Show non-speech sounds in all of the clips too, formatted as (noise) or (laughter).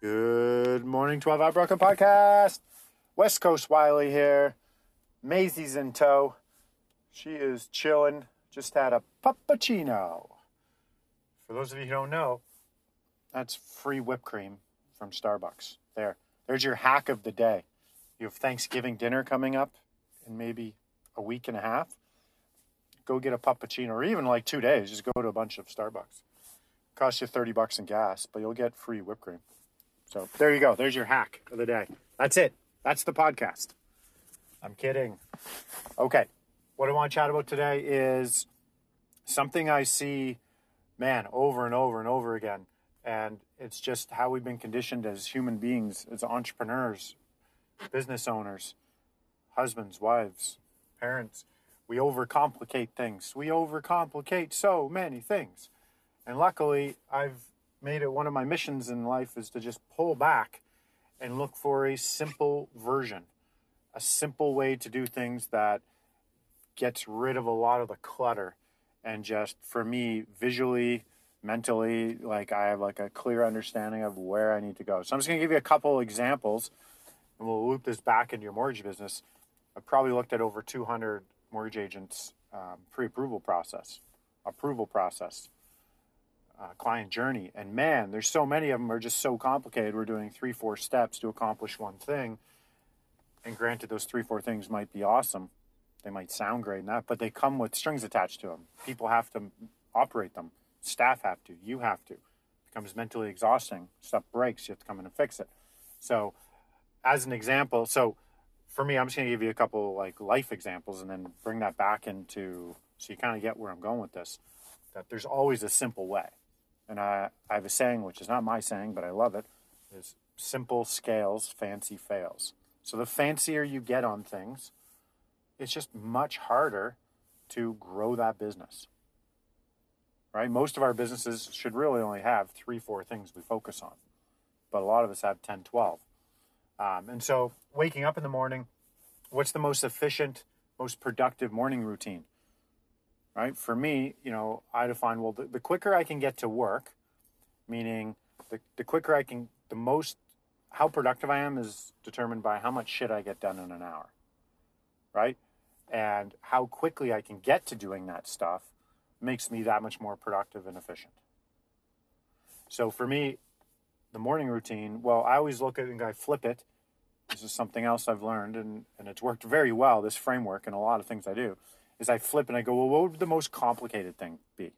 Good morning, 12 Hour Broker Podcast. West Coast Wiley here. Maisie's in tow. She is chilling. Just had a puppuccino. For those of you who don't know, that's free whipped cream from Starbucks. There. There's your hack of the day. You have Thanksgiving dinner coming up in maybe a week and a half. Go get a puppuccino, or even like two days. Just go to a bunch of Starbucks. Cost you 30 bucks in gas, but you'll get free whipped cream. So there you go. There's your hack of the day. That's it. That's the podcast. I'm kidding. Okay. What I want to chat about today is something I see, man, over and over and over again. And it's just how we've been conditioned as human beings, as entrepreneurs, business owners, husbands, wives, parents. We overcomplicate things. We overcomplicate so many things. And luckily, I've made it one of my missions in life is to just pull back and look for a simple version, a simple way to do things that gets rid of a lot of the clutter and just for me visually mentally like i have like a clear understanding of where i need to go. So i'm just going to give you a couple examples and we'll loop this back into your mortgage business. I've probably looked at over 200 mortgage agents um, pre-approval process approval process uh, client journey. And man, there's so many of them are just so complicated. We're doing three, four steps to accomplish one thing. And granted, those three, four things might be awesome. They might sound great and that, but they come with strings attached to them. People have to operate them. Staff have to. You have to. It becomes mentally exhausting. Stuff breaks. You have to come in and fix it. So, as an example, so for me, I'm just going to give you a couple like life examples and then bring that back into so you kind of get where I'm going with this. That there's always a simple way and I, I have a saying, which is not my saying, but I love it, is simple scales, fancy fails. So the fancier you get on things, it's just much harder to grow that business. Right? Most of our businesses should really only have three, four things we focus on, but a lot of us have 10, 12. Um, and so waking up in the morning, what's the most efficient, most productive morning routine? Right? For me, you know, I define well, the, the quicker I can get to work, meaning the, the quicker I can, the most, how productive I am is determined by how much shit I get done in an hour, right? And how quickly I can get to doing that stuff makes me that much more productive and efficient. So for me, the morning routine, well, I always look at it and I flip it. This is something else I've learned, and, and it's worked very well, this framework, and a lot of things I do is I flip and I go, well, what would the most complicated thing be?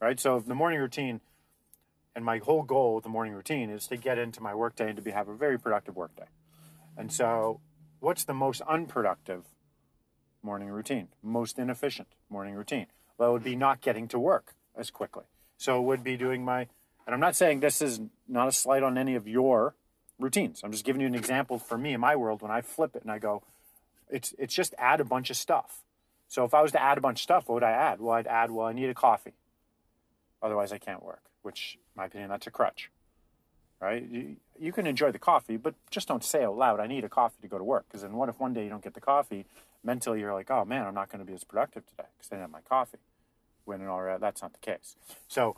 Right? So the morning routine, and my whole goal with the morning routine is to get into my workday and to be, have a very productive workday. And so, what's the most unproductive morning routine? Most inefficient morning routine? Well, it would be not getting to work as quickly. So it would be doing my, and I'm not saying this is not a slight on any of your routines. I'm just giving you an example for me in my world when I flip it and I go, it's it's just add a bunch of stuff. So if I was to add a bunch of stuff, what would I add? Well, I'd add, well, I need a coffee. Otherwise, I can't work, which, in my opinion, that's a crutch, right? You, you can enjoy the coffee, but just don't say out loud, I need a coffee to go to work. Because then what if one day you don't get the coffee? Mentally, you're like, oh man, I'm not going to be as productive today because I didn't have my coffee. When in all reality, that's not the case. So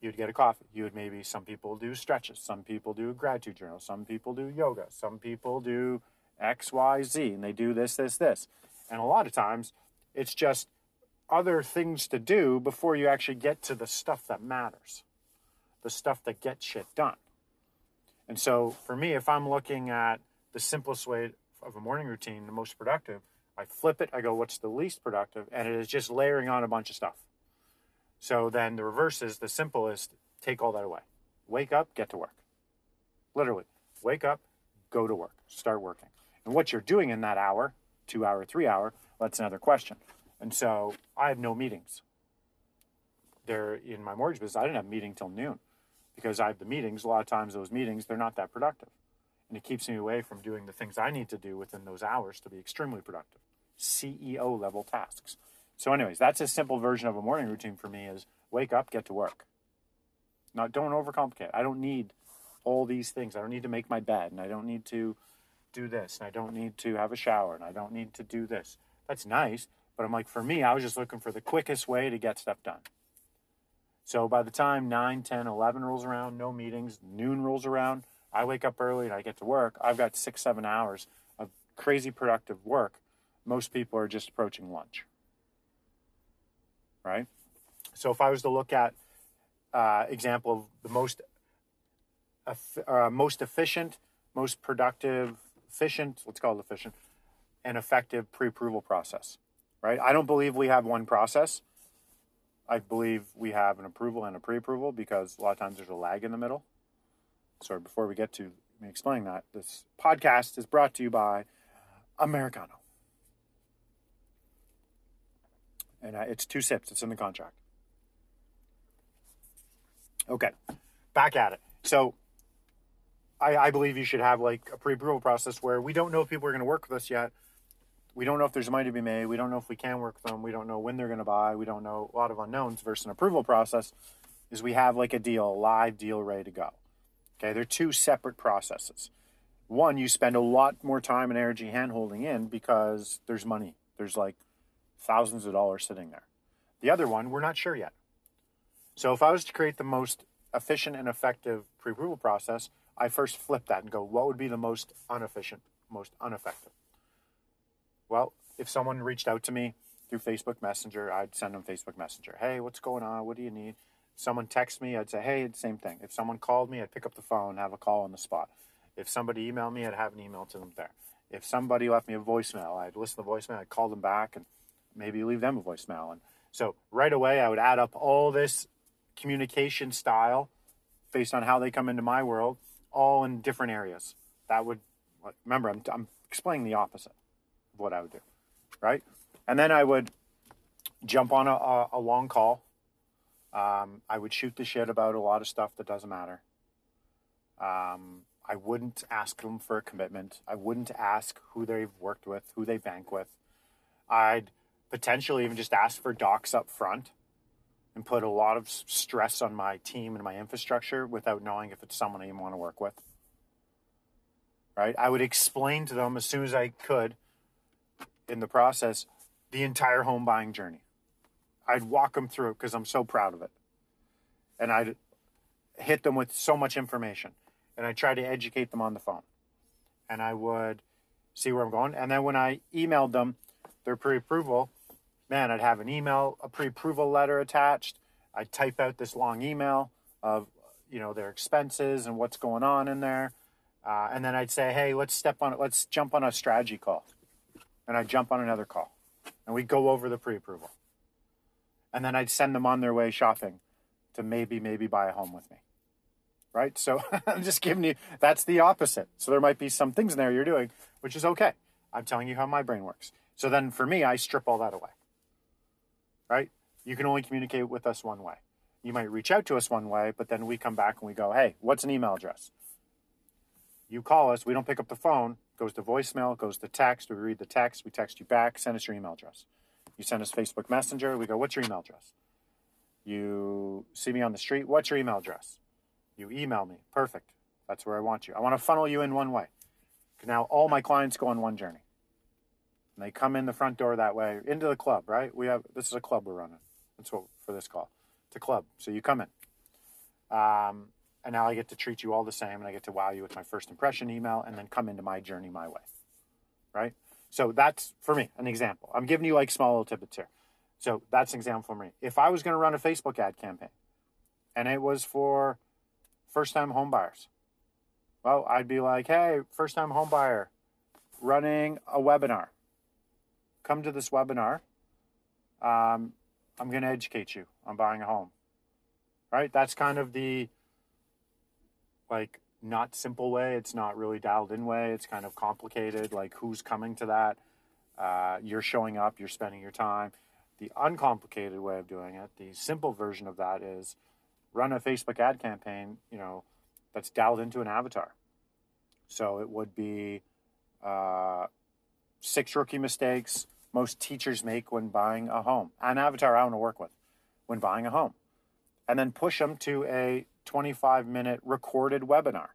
you'd get a coffee. You would maybe, some people do stretches. Some people do gratitude journal. Some people do yoga. Some people do X, Y, Z, and they do this, this, this. And a lot of times, it's just other things to do before you actually get to the stuff that matters, the stuff that gets shit done. And so for me, if I'm looking at the simplest way of a morning routine, the most productive, I flip it, I go, what's the least productive? And it is just layering on a bunch of stuff. So then the reverse is the simplest, take all that away. Wake up, get to work. Literally, wake up, go to work, start working. And what you're doing in that hour, two hour, three hour, that's another question. And so I have no meetings. There in my mortgage business, I didn't have a meeting till noon because I have the meetings. A lot of times, those meetings they're not that productive. and it keeps me away from doing the things I need to do within those hours to be extremely productive. CEO level tasks. So, anyways, that's a simple version of a morning routine for me is wake up, get to work. Not don't overcomplicate. I don't need all these things. I don't need to make my bed and I don't need to do this and I don't need to have a shower and I don't need to do this. That's nice, but I'm like for me, I was just looking for the quickest way to get stuff done. So by the time 9, 10, 11 rolls around, no meetings, noon rolls around, I wake up early and I get to work. I've got 6 7 hours of crazy productive work. Most people are just approaching lunch. Right? So if I was to look at uh, example of the most uh, most efficient, most productive, efficient, let's call it efficient, and effective pre-approval process, right? I don't believe we have one process. I believe we have an approval and a pre-approval because a lot of times there's a lag in the middle. Sorry, before we get to me explaining that, this podcast is brought to you by Americano. And it's two sips, it's in the contract. Okay, back at it. So I, I believe you should have like a pre-approval process where we don't know if people are going to work with us yet. We don't know if there's money to be made. We don't know if we can work with them. We don't know when they're going to buy. We don't know a lot of unknowns. Versus an approval process is we have like a deal, a live deal ready to go. Okay, they're two separate processes. One, you spend a lot more time and energy hand holding in because there's money. There's like thousands of dollars sitting there. The other one, we're not sure yet. So if I was to create the most efficient and effective pre-approval process, I first flip that and go, what would be the most inefficient, most ineffective? Well, if someone reached out to me through Facebook Messenger, I'd send them Facebook Messenger. Hey, what's going on? What do you need? Someone text me, I'd say, hey, same thing. If someone called me, I'd pick up the phone, have a call on the spot. If somebody emailed me, I'd have an email to them there. If somebody left me a voicemail, I'd listen to the voicemail, I'd call them back and maybe leave them a voicemail. And so right away, I would add up all this communication style based on how they come into my world, all in different areas. That would, remember, I'm, I'm explaining the opposite of what I would do, right? And then I would jump on a, a, a long call. Um, I would shoot the shit about a lot of stuff that doesn't matter. Um, I wouldn't ask them for a commitment. I wouldn't ask who they've worked with, who they bank with. I'd potentially even just ask for docs up front and put a lot of stress on my team and my infrastructure without knowing if it's someone I want to work with. Right? I would explain to them as soon as I could in the process the entire home buying journey. I'd walk them through it because I'm so proud of it. And I'd hit them with so much information. And I try to educate them on the phone. And I would see where I'm going. And then when I emailed them their pre approval, man, I'd have an email, a pre-approval letter attached. I'd type out this long email of, you know, their expenses and what's going on in there. Uh, and then I'd say, hey, let's step on it. Let's jump on a strategy call. And I'd jump on another call. And we'd go over the pre-approval. And then I'd send them on their way shopping to maybe, maybe buy a home with me. Right? So (laughs) I'm just giving you, that's the opposite. So there might be some things in there you're doing, which is okay. I'm telling you how my brain works. So then for me, I strip all that away right? You can only communicate with us one way. You might reach out to us one way, but then we come back and we go, hey, what's an email address? You call us, we don't pick up the phone, goes to voicemail, goes to text, we read the text, we text you back, send us your email address. You send us Facebook Messenger, we go, what's your email address? You see me on the street, what's your email address? You email me, perfect. That's where I want you. I want to funnel you in one way. Now all my clients go on one journey and they come in the front door that way into the club, right? We have this is a club we're running. That's what for this call. It's a club, so you come in, um, and now I get to treat you all the same, and I get to wow you with my first impression email, and then come into my journey my way, right? So that's for me an example. I'm giving you like small little tidbits here. So that's an example for me. If I was going to run a Facebook ad campaign, and it was for first-time homebuyers, well, I'd be like, hey, first-time homebuyer, running a webinar come to this webinar. Um, I'm going to educate you on buying a home. Right? That's kind of the like not simple way. It's not really dialed in way. It's kind of complicated. Like who's coming to that? Uh, you're showing up. You're spending your time. The uncomplicated way of doing it, the simple version of that is run a Facebook ad campaign. You know, that's dialed into an avatar. So it would be uh, six rookie mistakes most teachers make when buying a home. An avatar I want to work with when buying a home. And then push them to a 25 minute recorded webinar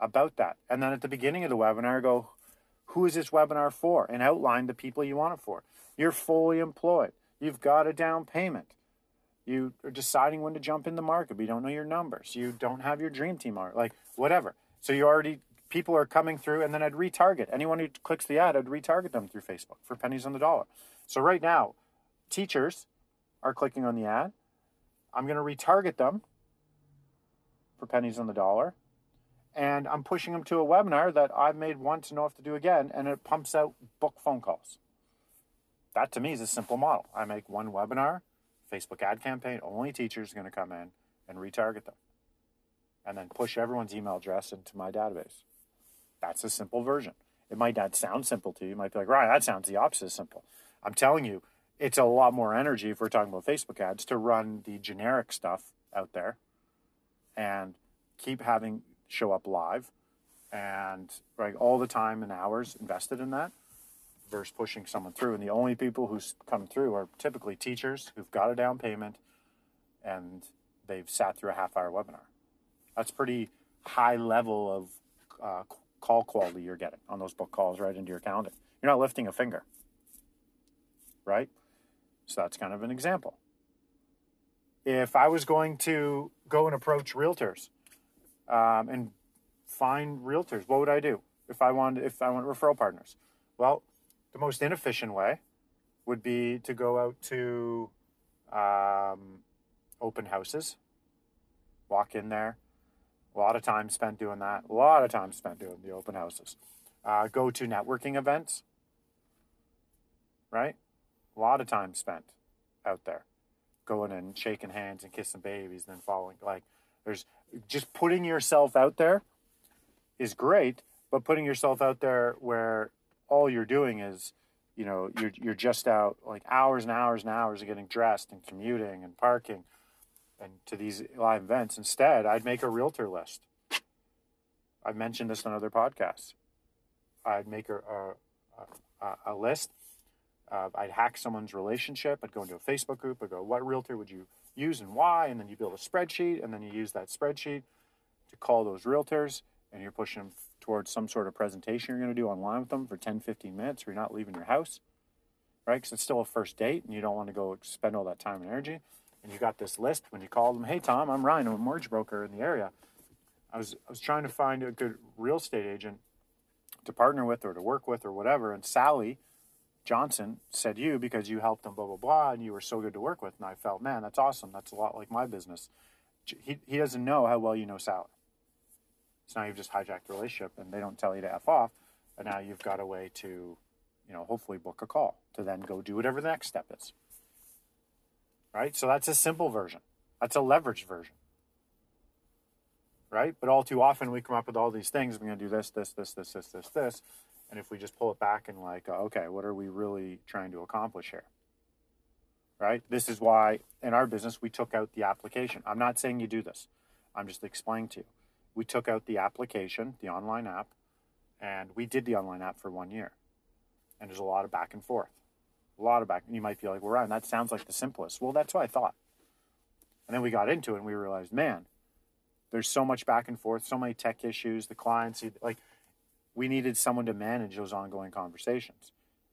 about that. And then at the beginning of the webinar, go, who is this webinar for? And outline the people you want it for. You're fully employed. You've got a down payment. You are deciding when to jump in the market, but you don't know your numbers. You don't have your dream team art, like whatever. So you already people are coming through, and then I'd retarget anyone who clicks the ad. I'd retarget them through Facebook for pennies on the dollar. So right now, teachers are clicking on the ad. I'm going to retarget them for pennies on the dollar, and I'm pushing them to a webinar that I've made once and know if to do again, and it pumps out book phone calls. That to me is a simple model. I make one webinar, Facebook ad campaign, only teachers are going to come in and retarget them, and then push everyone's email address into my database. That's a simple version. It might not sound simple to you. You might be like, right, that sounds the opposite of simple. I'm telling you, it's a lot more energy if we're talking about Facebook ads to run the generic stuff out there and keep having show up live and right all the time and hours invested in that versus pushing someone through. And the only people who come through are typically teachers who've got a down payment and they've sat through a half hour webinar. That's pretty high level of uh, call quality you're getting on those book calls right into your calendar. You're not lifting a finger, right? So that's kind of an example. If I was going to go and approach realtors um, and find realtors, what would I do? If I wanted, if I want referral partners, well, the most inefficient way would be to go out to um, open houses, walk in there, a lot of time spent doing that. A lot of time spent doing the open houses. Uh, go to networking events, right? A lot of time spent out there going and shaking hands and kissing babies and then following. Like, there's just putting yourself out there is great, but putting yourself out there where all you're doing is, you know, you're, you're just out like hours and hours and hours of getting dressed and commuting and parking and to these live events. Instead, I'd make a realtor list. I've mentioned this on other podcasts. I'd make a, a, a, a list. Uh, I'd hack someone's relationship. I'd go into a Facebook group. I'd go, what realtor would you use and why? And then you build a spreadsheet, and then you use that spreadsheet to call those realtors, and you're pushing them towards some sort of presentation you're going to do online with them for 10, 15 minutes, or you're not leaving your house, right? Because it's still a first date, and you don't want to go spend all that time and energy and you got this list when you called them, hey Tom, I'm Ryan, I'm a mortgage broker in the area. I was I was trying to find a good real estate agent to partner with or to work with or whatever, and Sally Johnson said you because you helped them blah blah blah and you were so good to work with, and I felt man that's awesome. That's a lot like my business. He he doesn't know how well you know Sally. So now you've just hijacked the relationship, and they don't tell you to f off, and now you've got a way to, you know, hopefully book a call to then go do whatever the next step is right? So that's a simple version. That's a leveraged version, right? But all too often we come up with all these things. We're going to do this, this, this, this, this, this, this. And if we just pull it back and like, uh, okay, what are we really trying to accomplish here? Right? This is why in our business we took out the application. I'm not saying you do this. I'm just explaining to you. We took out the application, the online app, and we did the online app for one year. And there's a lot of back and forth a lot of back. And you might feel like, well, Ryan, that sounds like the simplest. Well, that's what I thought. And then we got into it and we realized, man, there's so much back and forth, so many tech issues. The clients, like, we needed someone to manage those ongoing conversations.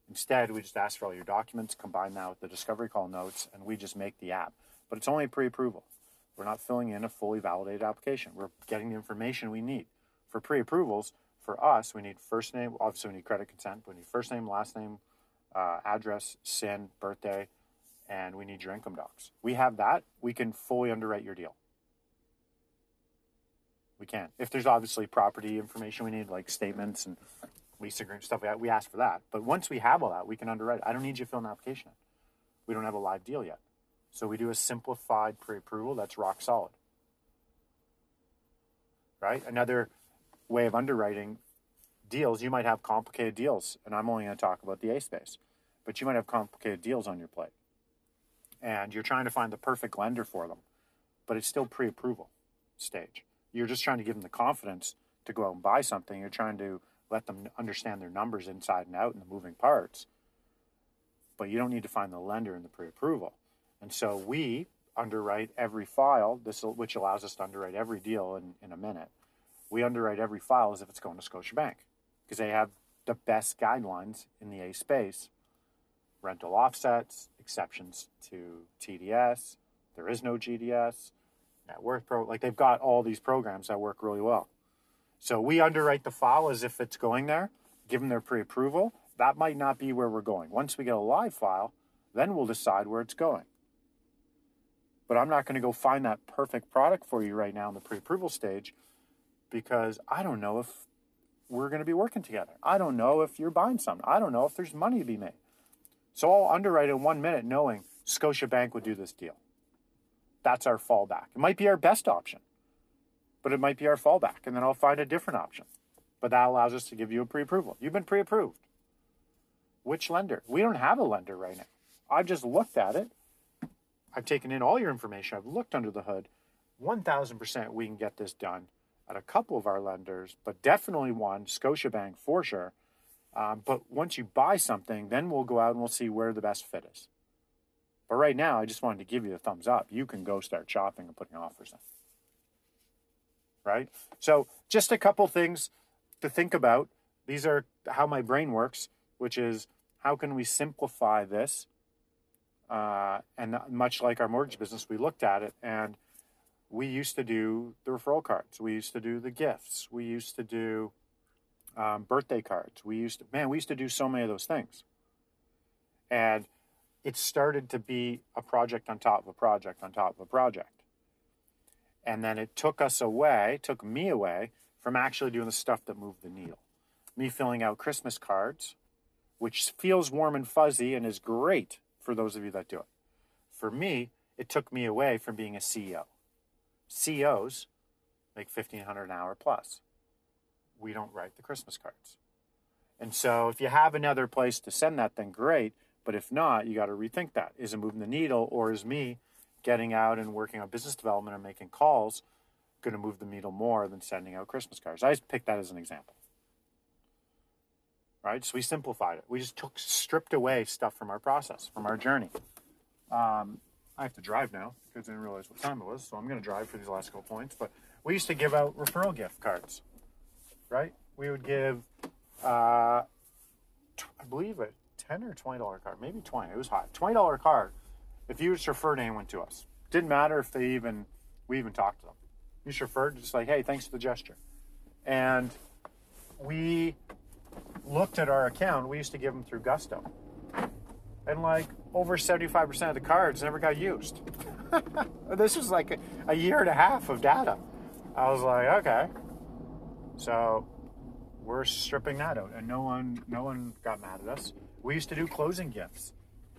Instead, we just ask for all your documents, combine that with the discovery call notes, and we just make the app. But it's only pre approval. We're not filling in a fully validated application. We're getting the information we need. For pre approvals, for us, we need first name, obviously, we need credit consent, but we need first name, last name, uh, address, SIN, birthday, and we need your income docs. We have that. We can fully underwrite your deal. We can. If there's obviously property information we need, like statements and lease agreement stuff, we ask for that. But once we have all that, we can underwrite. I don't need you to fill an application. We don't have a live deal yet. So we do a simplified pre-approval that's rock solid. Right? Another way of underwriting deals, you might have complicated deals, and I'm only going to talk about the A space, but you might have complicated deals on your plate. And you're trying to find the perfect lender for them, but it's still pre approval stage. You're just trying to give them the confidence to go out and buy something. You're trying to let them understand their numbers inside and out and the moving parts. But you don't need to find the lender in the pre-approval. And so we underwrite every file, this which allows us to underwrite every deal in, in a minute. We underwrite every file as if it's going to Scotiabank because they have the best guidelines in the A space. Rental offsets, exceptions to TDS, there is no GDS, net worth pro, like they've got all these programs that work really well. So we underwrite the file as if it's going there, give them their pre-approval. That might not be where we're going. Once we get a live file, then we'll decide where it's going. But I'm not going to go find that perfect product for you right now in the pre-approval stage because I don't know if we're going to be working together. I don't know if you're buying something. I don't know if there's money to be made. So I'll underwrite in one minute knowing Scotiabank would do this deal. That's our fallback. It might be our best option, but it might be our fallback. And then I'll find a different option. But that allows us to give you a pre approval. You've been pre approved. Which lender? We don't have a lender right now. I've just looked at it. I've taken in all your information. I've looked under the hood. 1000% we can get this done at a couple of our lenders, but definitely one, Scotiabank for sure. Um, but once you buy something, then we'll go out and we'll see where the best fit is. But right now, I just wanted to give you a thumbs up. You can go start shopping and putting offers in. Right? So, just a couple things to think about. These are how my brain works, which is how can we simplify this? Uh, and much like our mortgage business, we looked at it and we used to do the referral cards. We used to do the gifts. We used to do um, birthday cards. We used to, man, we used to do so many of those things. And it started to be a project on top of a project on top of a project. And then it took us away, took me away from actually doing the stuff that moved the needle. Me filling out Christmas cards, which feels warm and fuzzy and is great for those of you that do it. For me, it took me away from being a CEO. CEOs make 1500 an hour plus. We don't write the Christmas cards. And so if you have another place to send that, then great. But if not, you got to rethink that. Is it moving the needle or is me getting out and working on business development and making calls going to move the needle more than sending out Christmas cards? I just picked that as an example. Right? So we simplified it. We just took, stripped away stuff from our process, from our journey. Um, I have to drive now because I didn't realize what time it was. So I'm going to drive for these last couple points. But we used to give out referral gift cards, right? We would give, uh, t- I believe, a ten or twenty dollar card, maybe twenty. It was hot. Twenty dollar card. If you just referred anyone to us, didn't matter if they even we even talked to them. You just referred, just like, hey, thanks for the gesture. And we looked at our account. We used to give them through Gusto and like over 75% of the cards never got used. (laughs) this was like a, a, year and a half of data. I was like, okay. So we're stripping that out and no one no one got mad at us. We used to do closing gifts.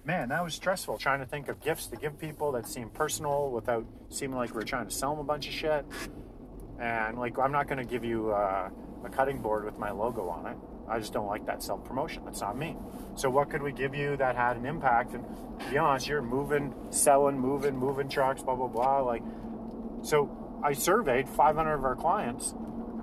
Man, that was stressful trying to think of gifts to give people that seem personal without seeming like we're trying to sell them a bunch of shit. And like I'm not going to give you uh, a cutting board with my logo on it. I just don't like that self promotion. That's not me. So what could we give you that had an impact? And to be honest, you're moving, selling, moving, moving trucks, blah blah blah. Like, so I surveyed 500 of our clients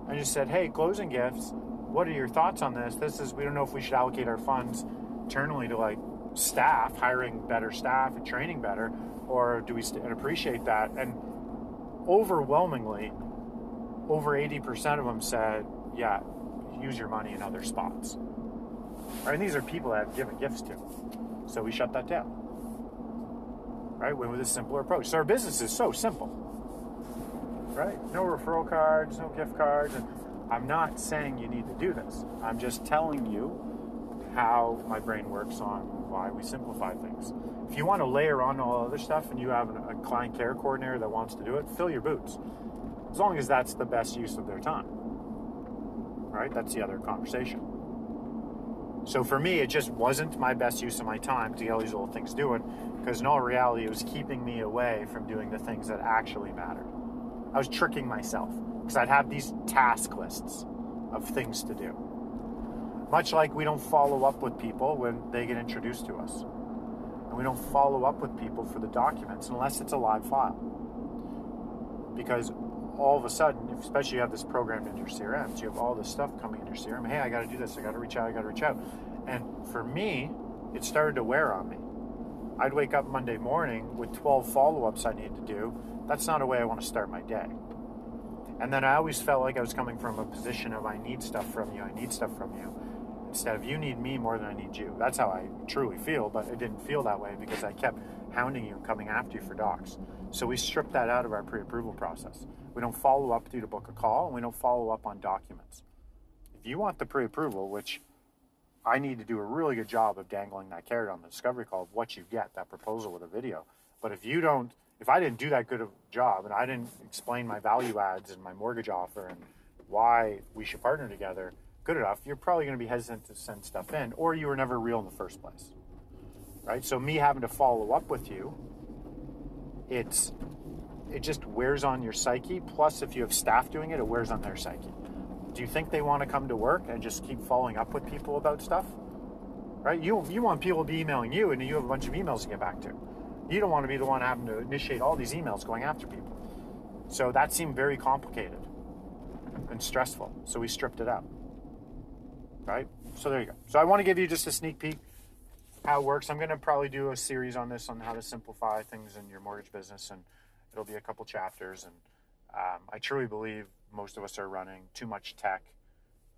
and just said, hey, closing gifts. What are your thoughts on this? This is we don't know if we should allocate our funds internally to like staff, hiring better staff and training better, or do we st- appreciate that? And overwhelmingly, over 80% of them said, yeah, use your money in other spots. Right? And these are people I've given gifts to. So we shut that down. Right? Went with a simpler approach. So our business is so simple. Right? No referral cards, no gift cards. And I'm not saying you need to do this. I'm just telling you how my brain works on why we simplify things. If you want to layer on all other stuff and you have a client care coordinator that wants to do it, fill your boots. As long as that's the best use of their time right? That's the other conversation. So for me, it just wasn't my best use of my time to get all these little things doing, because in all reality, it was keeping me away from doing the things that actually mattered. I was tricking myself because I'd have these task lists of things to do. Much like we don't follow up with people when they get introduced to us. And we don't follow up with people for the documents unless it's a live file. Because all of a sudden, especially you have this programmed into your CRMs, you have all this stuff coming in your CRM. Hey, I got to do this. I got to reach out. I got to reach out. And for me, it started to wear on me. I'd wake up Monday morning with 12 follow ups I needed to do. That's not a way I want to start my day. And then I always felt like I was coming from a position of I need stuff from you, I need stuff from you. Instead of you need me more than I need you. That's how I truly feel, but it didn't feel that way because I kept hounding you and coming after you for docs. So we stripped that out of our pre approval process. We don't follow up with you to book a call, and we don't follow up on documents. If you want the pre approval, which I need to do a really good job of dangling that carrot on the discovery call of what you get, that proposal with a video. But if you don't, if I didn't do that good of a job and I didn't explain my value adds and my mortgage offer and why we should partner together good enough, you're probably going to be hesitant to send stuff in, or you were never real in the first place. Right? So me having to follow up with you, it's it just wears on your psyche. Plus, if you have staff doing it, it wears on their psyche. Do you think they want to come to work and just keep following up with people about stuff? Right? You you want people to be emailing you, and you have a bunch of emails to get back to. You don't want to be the one having to initiate all these emails going after people. So that seemed very complicated and stressful. So we stripped it out. Right? So there you go. So I want to give you just a sneak peek how it works. I'm going to probably do a series on this on how to simplify things in your mortgage business, and it'll be a couple chapters. And um, I truly believe most of us are running too much tech,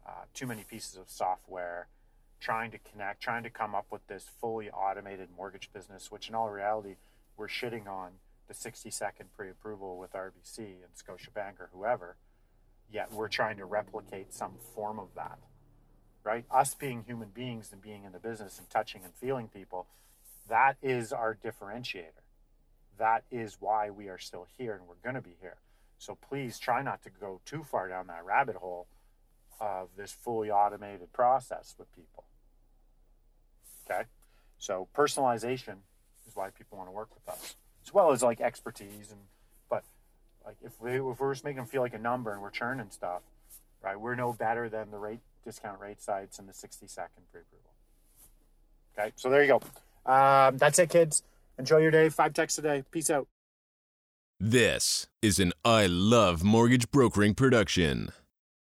uh, too many pieces of software, trying to connect, trying to come up with this fully automated mortgage business, which in all reality, we're shitting on the 60 second pre approval with RBC and Scotiabank or whoever, yet we're trying to replicate some form of that, right? Us being human beings and being in the business and touching and feeling people, that is our differentiator. That is why we are still here and we're going to be here. So please try not to go too far down that rabbit hole of this fully automated process with people. Okay? So personalization is why people want to work with us, as well as like expertise and but like if we if we're just making them feel like a number and we're churning stuff, right? We're no better than the rate discount rate sites and the 60 second pre-approval. Okay, so there you go. Um, that's it, kids. Enjoy your day. Five texts a day. Peace out. This is an I Love Mortgage Brokering production.